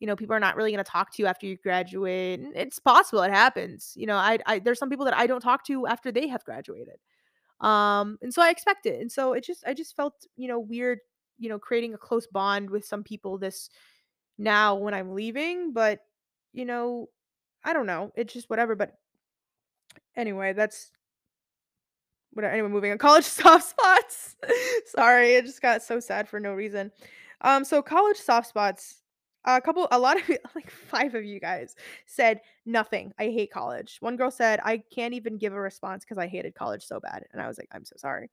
you know people are not really going to talk to you after you graduate and it's possible it happens you know I, I there's some people that I don't talk to after they have graduated um and so I expect it and so it just I just felt you know weird you know creating a close bond with some people this now when I'm leaving but you know I don't know it's just whatever but anyway that's Whatever. Anyway, moving on. [LAUGHS] College soft spots. Sorry, it just got so sad for no reason. Um, so college soft spots. A couple, a lot of [LAUGHS] like five of you guys said nothing. I hate college. One girl said I can't even give a response because I hated college so bad, and I was like, I'm so sorry.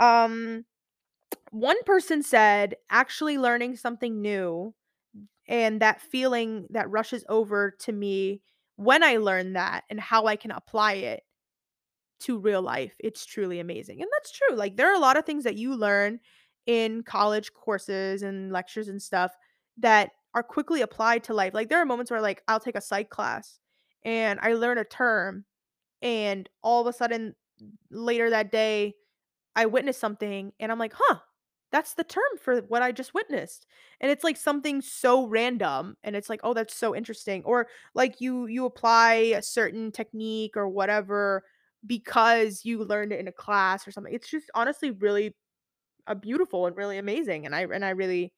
Um, one person said actually learning something new and that feeling that rushes over to me when I learn that and how I can apply it to real life, it's truly amazing. And that's true. Like there are a lot of things that you learn in college courses and lectures and stuff that are quickly applied to life. Like there are moments where like I'll take a psych class and I learn a term and all of a sudden later that day I witness something and I'm like, "Huh, that's the term for what I just witnessed." And it's like something so random and it's like, "Oh, that's so interesting." Or like you you apply a certain technique or whatever because you learned it in a class or something. It's just honestly really uh, beautiful and really amazing and I and I really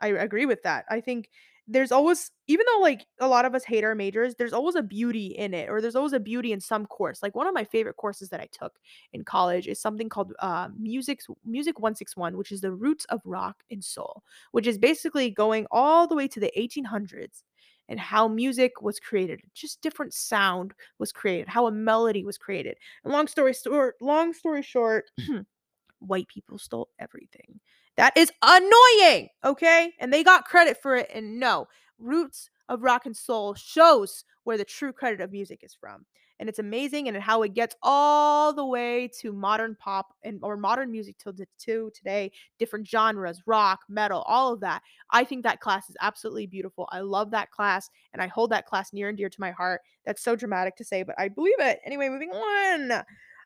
I agree with that. I think there's always even though like a lot of us hate our majors, there's always a beauty in it or there's always a beauty in some course. Like one of my favorite courses that I took in college is something called uh Music Music 161, which is the roots of rock and soul, which is basically going all the way to the 1800s and how music was created, just different sound was created, how a melody was created. And long story short, long story short, [CLEARS THROAT] [CLEARS THROAT] white people stole everything. That is annoying, okay? And they got credit for it. And no, Roots of Rock and Soul shows where the true credit of music is from. And it's amazing and how it gets all the way to modern pop and or modern music till to today, different genres, rock, metal, all of that. I think that class is absolutely beautiful. I love that class and I hold that class near and dear to my heart. That's so dramatic to say, but I believe it. Anyway, moving on. Uh,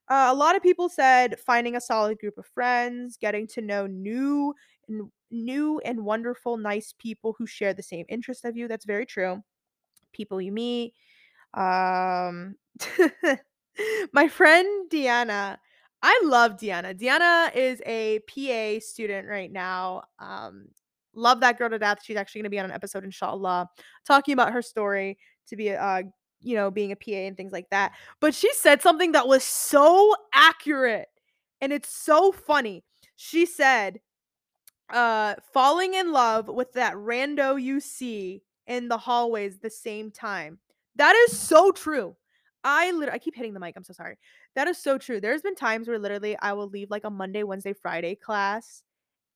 a lot of people said finding a solid group of friends, getting to know new new and wonderful, nice people who share the same interest of you. That's very true. People you meet. Um, [LAUGHS] my friend Deanna. I love Deanna. Deanna is a PA student right now. Um, love that girl to death. She's actually going to be on an episode, inshallah, talking about her story to be a uh, you know, being a PA and things like that. But she said something that was so accurate and it's so funny. She said, uh, falling in love with that rando you see in the hallways the same time. That is so true. I literally I keep hitting the mic. I'm so sorry. That is so true. There's been times where literally I will leave like a Monday, Wednesday, Friday class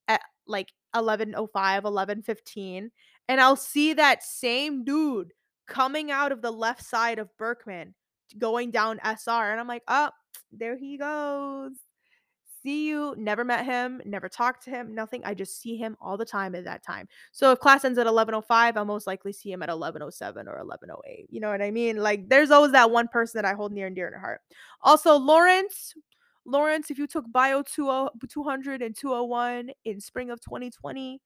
at like 11:05, 11:15 and I'll see that same dude coming out of the left side of Berkman going down SR and I'm like, "Oh, there he goes." See you. Never met him, never talked to him, nothing. I just see him all the time at that time. So if class ends at 11:05, I'll most likely see him at 11:07 or 11:08. You know what I mean? Like there's always that one person that I hold near and dear in to heart. Also, Lawrence, Lawrence, if you took Bio 200 and 201 in spring of 2020,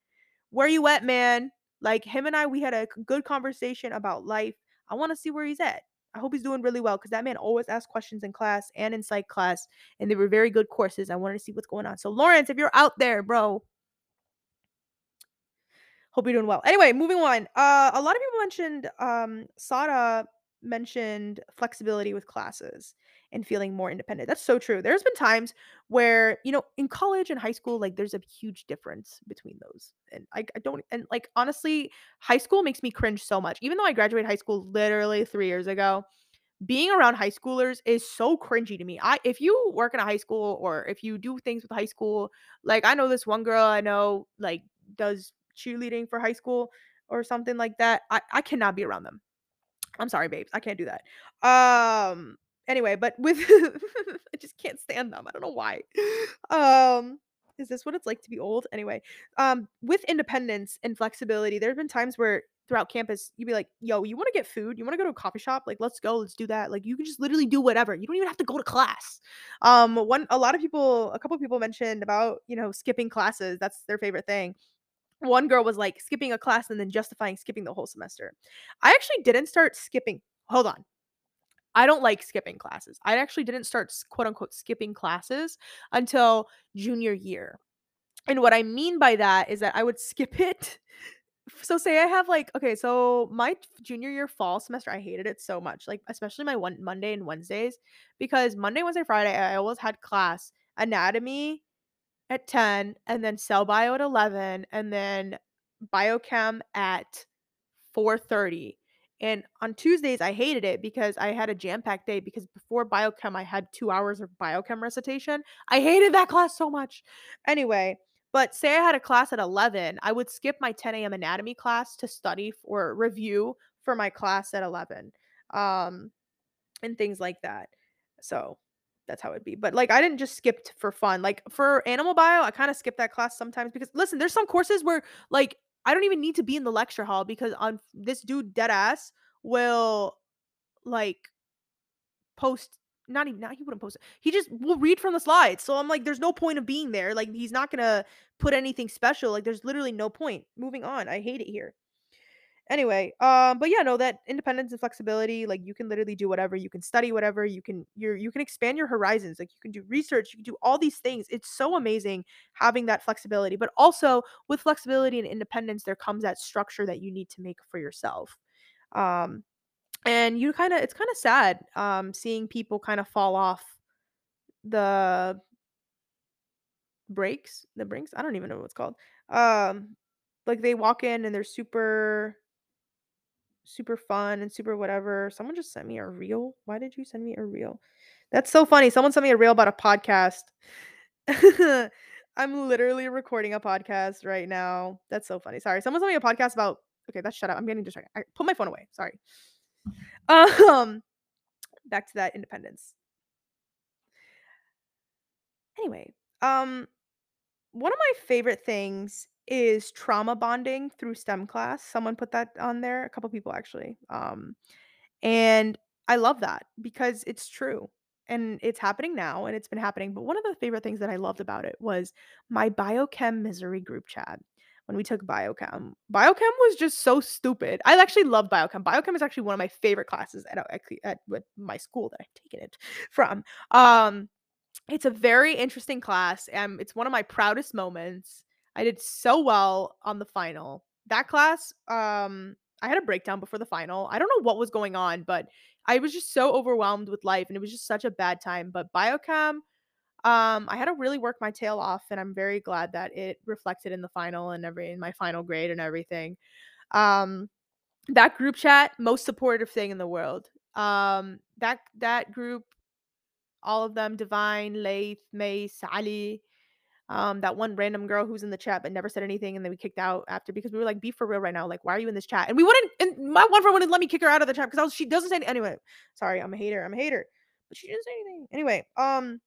where you at, man? Like him and I, we had a good conversation about life. I want to see where he's at. I hope he's doing really well because that man always asked questions in class and in psych class, and they were very good courses. I wanted to see what's going on. So, Lawrence, if you're out there, bro, hope you're doing well. Anyway, moving on. Uh, a lot of people mentioned um, Sada mentioned flexibility with classes and feeling more independent. That's so true. There's been times where, you know, in college and high school, like there's a huge difference between those. And I, I don't, and like honestly, high school makes me cringe so much. Even though I graduated high school literally three years ago, being around high schoolers is so cringy to me. I if you work in a high school or if you do things with high school, like I know this one girl I know like does cheerleading for high school or something like that. I, I cannot be around them. I'm sorry, babes. I can't do that. Um anyway, but with [LAUGHS] I just can't stand them. I don't know why. Um is this what it's like to be old? Anyway, um with independence and flexibility, there's been times where throughout campus you'd be like, "Yo, you want to get food? You want to go to a coffee shop? Like, let's go. Let's do that." Like you can just literally do whatever. You don't even have to go to class. Um one a lot of people, a couple people mentioned about, you know, skipping classes. That's their favorite thing one girl was like skipping a class and then justifying skipping the whole semester. I actually didn't start skipping. Hold on. I don't like skipping classes. I actually didn't start quote unquote skipping classes until junior year. And what I mean by that is that I would [LAUGHS] skip it. So say I have like okay, so my junior year fall semester I hated it so much. Like especially my one Monday and Wednesdays because Monday, Wednesday, Friday I always had class anatomy at 10 and then cell bio at 11 and then biochem at 4:30. And on Tuesdays I hated it because I had a jam-packed day because before biochem I had 2 hours of biochem recitation. I hated that class so much. Anyway, but say I had a class at 11, I would skip my 10 a.m. anatomy class to study or review for my class at 11. Um and things like that. So that's how it'd be. But like I didn't just skip for fun. Like for animal bio, I kind of skip that class sometimes because listen, there's some courses where like I don't even need to be in the lecture hall because on this dude dead ass will like post not even not he wouldn't post it. He just will read from the slides. So I'm like, there's no point of being there. Like he's not gonna put anything special. Like there's literally no point. Moving on. I hate it here. Anyway, um, but yeah, no, that independence and flexibility, like you can literally do whatever, you can study whatever, you can you're you can expand your horizons, like you can do research, you can do all these things. It's so amazing having that flexibility. But also with flexibility and independence, there comes that structure that you need to make for yourself. Um, and you kind of it's kind of sad um seeing people kind of fall off the breaks, the brinks. I don't even know what it's called. Um, like they walk in and they're super super fun and super whatever. Someone just sent me a reel. Why did you send me a reel? That's so funny. Someone sent me a reel about a podcast. [LAUGHS] I'm literally recording a podcast right now. That's so funny. Sorry. Someone sent me a podcast about okay, that's shut up. I'm getting distracted. I put my phone away. Sorry. Um back to that independence. Anyway, um one of my favorite things is trauma bonding through STEM class. Someone put that on there, a couple people actually. Um, and I love that because it's true and it's happening now and it's been happening. But one of the favorite things that I loved about it was my biochem misery group chat when we took biochem. Biochem was just so stupid. I actually love biochem. Biochem is actually one of my favorite classes at, at, at my school that I've taken it [LAUGHS] from. Um, it's a very interesting class. Um, it's one of my proudest moments. I did so well on the final. That class, um, I had a breakdown before the final. I don't know what was going on, but I was just so overwhelmed with life and it was just such a bad time. But biochem, um, I had to really work my tail off, and I'm very glad that it reflected in the final and every in my final grade and everything. Um, that group chat, most supportive thing in the world. Um, that that group, all of them, Divine, Laith, Mace, Ali, um, that one random girl who's in the chat but never said anything, and then we kicked out after because we were like, "Be for real right now! Like, why are you in this chat?" And we wouldn't. And my one friend wouldn't let me kick her out of the chat because she doesn't say any- anyway. Sorry, I'm a hater. I'm a hater, but she didn't say anything. Anyway, um,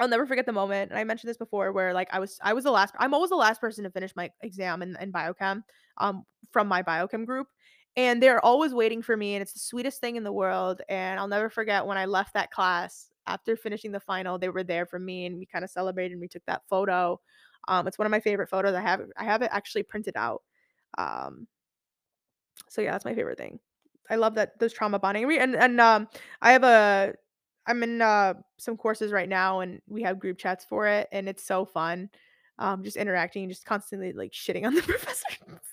I'll never forget the moment, and I mentioned this before, where like I was I was the last. I'm always the last person to finish my exam in, in biochem, um, from my biochem group, and they're always waiting for me, and it's the sweetest thing in the world. And I'll never forget when I left that class after finishing the final, they were there for me, and we kind of celebrated. and We took that photo. Um, it's one of my favorite photos. I have I have it actually printed out. Um, so yeah, that's my favorite thing. I love that those trauma bonding and and um I have a I'm in uh some courses right now and we have group chats for it and it's so fun. Um just interacting and just constantly like shitting on the [LAUGHS] professor.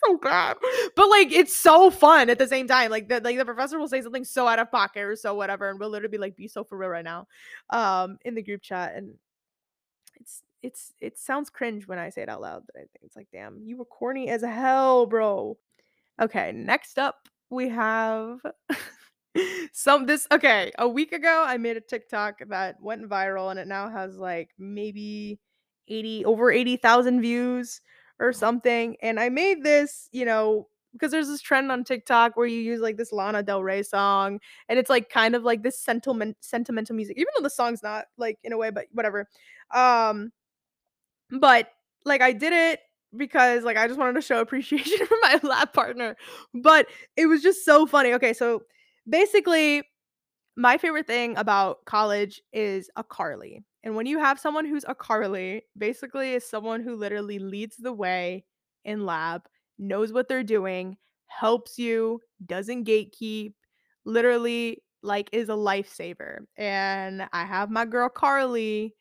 So bad. But like it's so fun at the same time. Like the like the professor will say something so out of pocket or so whatever and we'll literally be like be so for real right now. Um in the group chat and it's it's it sounds cringe when I say it out loud, but I think it's like damn, you were corny as hell, bro. Okay, next up we have [LAUGHS] some this okay, a week ago I made a TikTok that went viral and it now has like maybe 80 over 80,000 views or something. And I made this, you know, because there's this trend on TikTok where you use like this Lana Del Rey song and it's like kind of like this sentiment sentimental music even though the song's not like in a way but whatever. Um but like I did it because like I just wanted to show [LAUGHS] appreciation for my lab partner. But it was just so funny. Okay, so basically my favorite thing about college is a Carly. And when you have someone who's a Carly, basically is someone who literally leads the way in lab, knows what they're doing, helps you, doesn't gatekeep, literally like is a lifesaver. And I have my girl Carly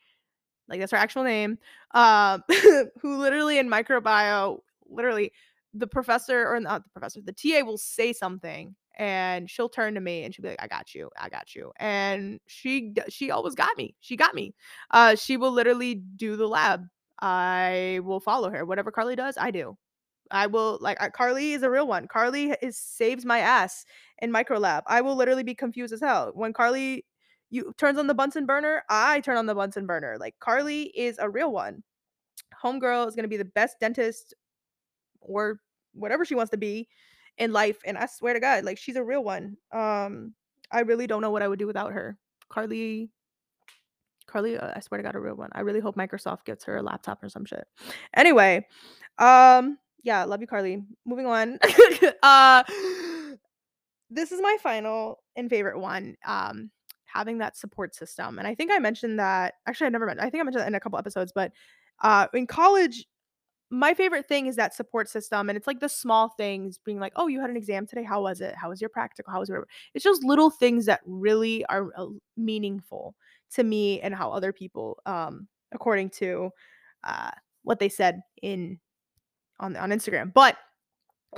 like that's her actual name, um, [LAUGHS] who literally in microbio, literally the professor or not the professor, the TA will say something and she'll turn to me and she'll be like, "I got you, I got you," and she she always got me. She got me. Uh, she will literally do the lab. I will follow her. Whatever Carly does, I do. I will like uh, Carly is a real one. Carly is saves my ass in micro lab I will literally be confused as hell when Carly you turns on the Bunsen burner. I turn on the Bunsen burner. Like Carly is a real one. Homegirl is gonna be the best dentist or whatever she wants to be in life, and I swear to God, like she's a real one. Um, I really don't know what I would do without her. Carly Carly, uh, I swear to God, a real one. I really hope Microsoft gets her a laptop or some shit. Anyway, um, yeah, love you, Carly. Moving on. [LAUGHS] uh, this is my final and favorite one. Um, having that support system, and I think I mentioned that. Actually, I never mentioned. I think I mentioned that in a couple episodes, but uh, in college, my favorite thing is that support system and it's like the small things being like oh you had an exam today how was it? How was your practical? How was your it's just little things that really are uh, meaningful to me and how other people um according to uh what they said in on on Instagram. But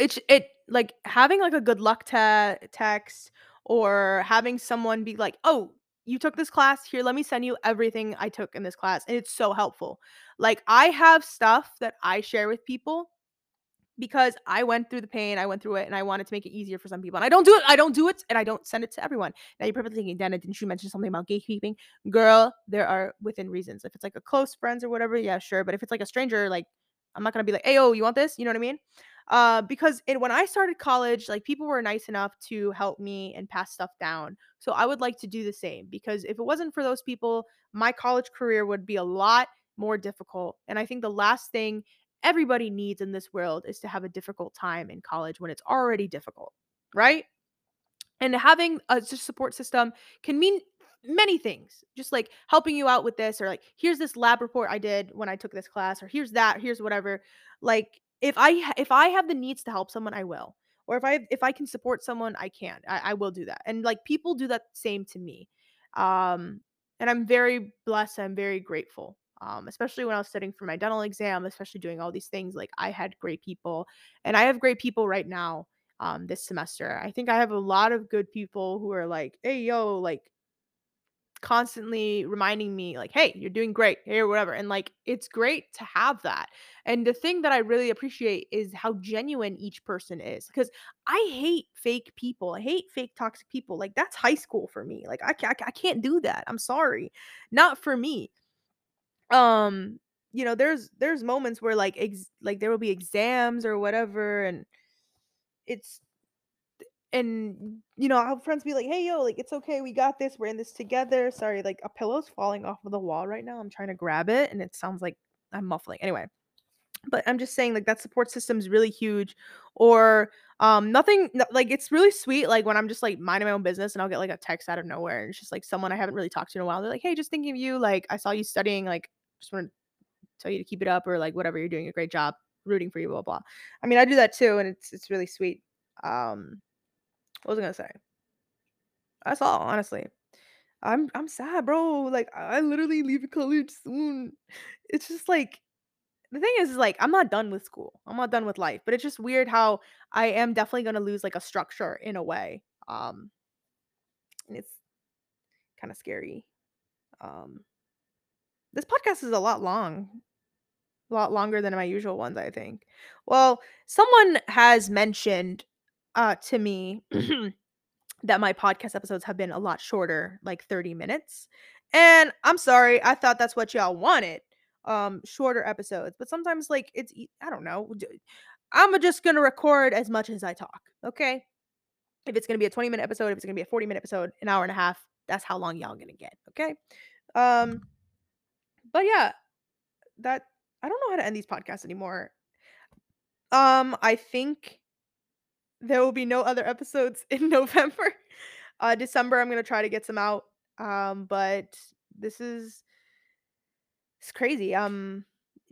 it's it like having like a good luck te- text or having someone be like, "Oh, you took this class. Here, let me send you everything I took in this class." And it's so helpful. Like I have stuff that I share with people because I went through the pain, I went through it, and I wanted to make it easier for some people. And I don't do it, I don't do it, and I don't send it to everyone. Now you're probably thinking, Dana, didn't you mention something about gatekeeping? Girl, there are within reasons. If it's like a close friends or whatever, yeah, sure. But if it's like a stranger, like I'm not gonna be like, hey, oh, you want this? You know what I mean? Uh, because it, when I started college, like people were nice enough to help me and pass stuff down. So I would like to do the same because if it wasn't for those people, my college career would be a lot more difficult. And I think the last thing everybody needs in this world is to have a difficult time in college when it's already difficult, right? And having a support system can mean many things, just like helping you out with this, or like, here's this lab report I did when I took this class, or here's that, here's whatever. Like, if I if I have the needs to help someone, I will. Or if I if I can support someone, I can. I, I will do that. And like people do that same to me. Um, and I'm very blessed. I'm very grateful. Um, especially when I was studying for my dental exam, especially doing all these things. Like I had great people, and I have great people right now um this semester. I think I have a lot of good people who are like, "Hey yo, like constantly reminding me like, "Hey, you're doing great," hey, or whatever, and, like, it's great to have that, and the thing that I really appreciate is how genuine each person is because I hate fake people, I hate fake toxic people, like, that's high school for me, like, I ca I can't do that, I'm sorry, not for me. Um, you know, there's there's moments where, like, ex like, there will be exams or whatever, and it's and, you know, have friends be like, "Hey, yo, like, it's okay, we got this, we're in this together." Sorry, like, a pillow's falling off of the wall right now, I'm trying to grab it, and it sounds like I'm muffling, anyway. But I'm just saying, like, that support system is really huge, or, um, nothing like, it's really sweet, like, when I'm just, like, minding my own business, and I'll get, like, a text out of nowhere, and it's just, like, someone I haven't really talked to in a while, they're like, "Hey, just thinking of you, like, I saw you studying, like, just wanna tell you to keep it up," or, like, "Whatever, you're doing a great job, rooting for you, blah, blah." I mean, I do that too, and it's it's really sweet. Um, what was I gonna say? That's all, honestly. I'm I'm sad, bro, like, I literally leave college soon. It's just, like the thing is is, like, I'm not done with school, I'm not done with life, but it's just weird how I am definitely gonna lose, like, a structure in a way, um and it's kinda scary. Um this podcast is a lot long. A lot longer than my usual ones, I think. Well, someone has mentioned, uh, to me [CLEARS THROAT] that my podcast episodes have been a lot shorter, like 30 minutes, and I'm sorry, I thought that's what y'all wanted, um, shorter episodes, but sometimes, like, it's i don't know, Imma just gonna record as much as I talk, okay? If it's gonna be a twenty-minute episode, if it's gonna be a forty-minute episode, an hour and a half, that's how long y'all gonna get, okay? Um but yeah, that I don't know how to end these podcasts anymore. Um, I think there will be no other episodes [LAUGHS] in November. Uh, December, I'm gonna try to get some out, um, but this is it's crazy, um,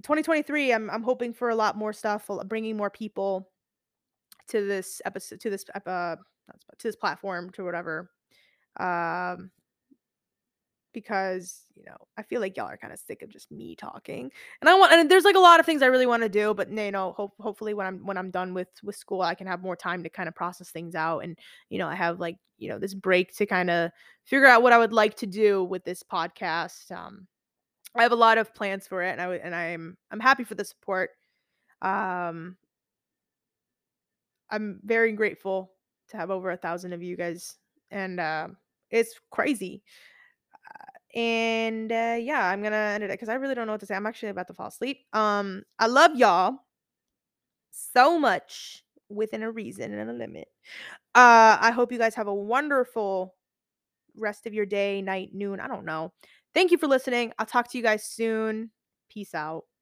2023, I'm I'm hoping for a lot more stuff, bringing more people to this episode, to this uh, to this platform, to whatever, um because, you know, I feel like y'all are kinda sick of just me talking, and I want and there's, like, a lot of things I really wanna do, but, you know, hope hopefully, when I'm when I'm done with with school, I can have more time to kinda process things out, and, you know, I have, like, you know, this break to kinda figure out what I would like to do with this podcast, um, I have a lot of plans for it, and I w and I'm I'm happy for the support. Um I'm very grateful to have over a 1,000 of you guys, and, um, it's crazy. And, uh, yeah, I'm gonna end it because I really don't know what to say, I'm actually about to fall asleep. Um, I love y'all so much within a reason and a limit. Uh, I hope you guys have a wonderful rest of your day, night, noon, I don't know. Thank you for listening, I'll talk to you guys soon. Peace out.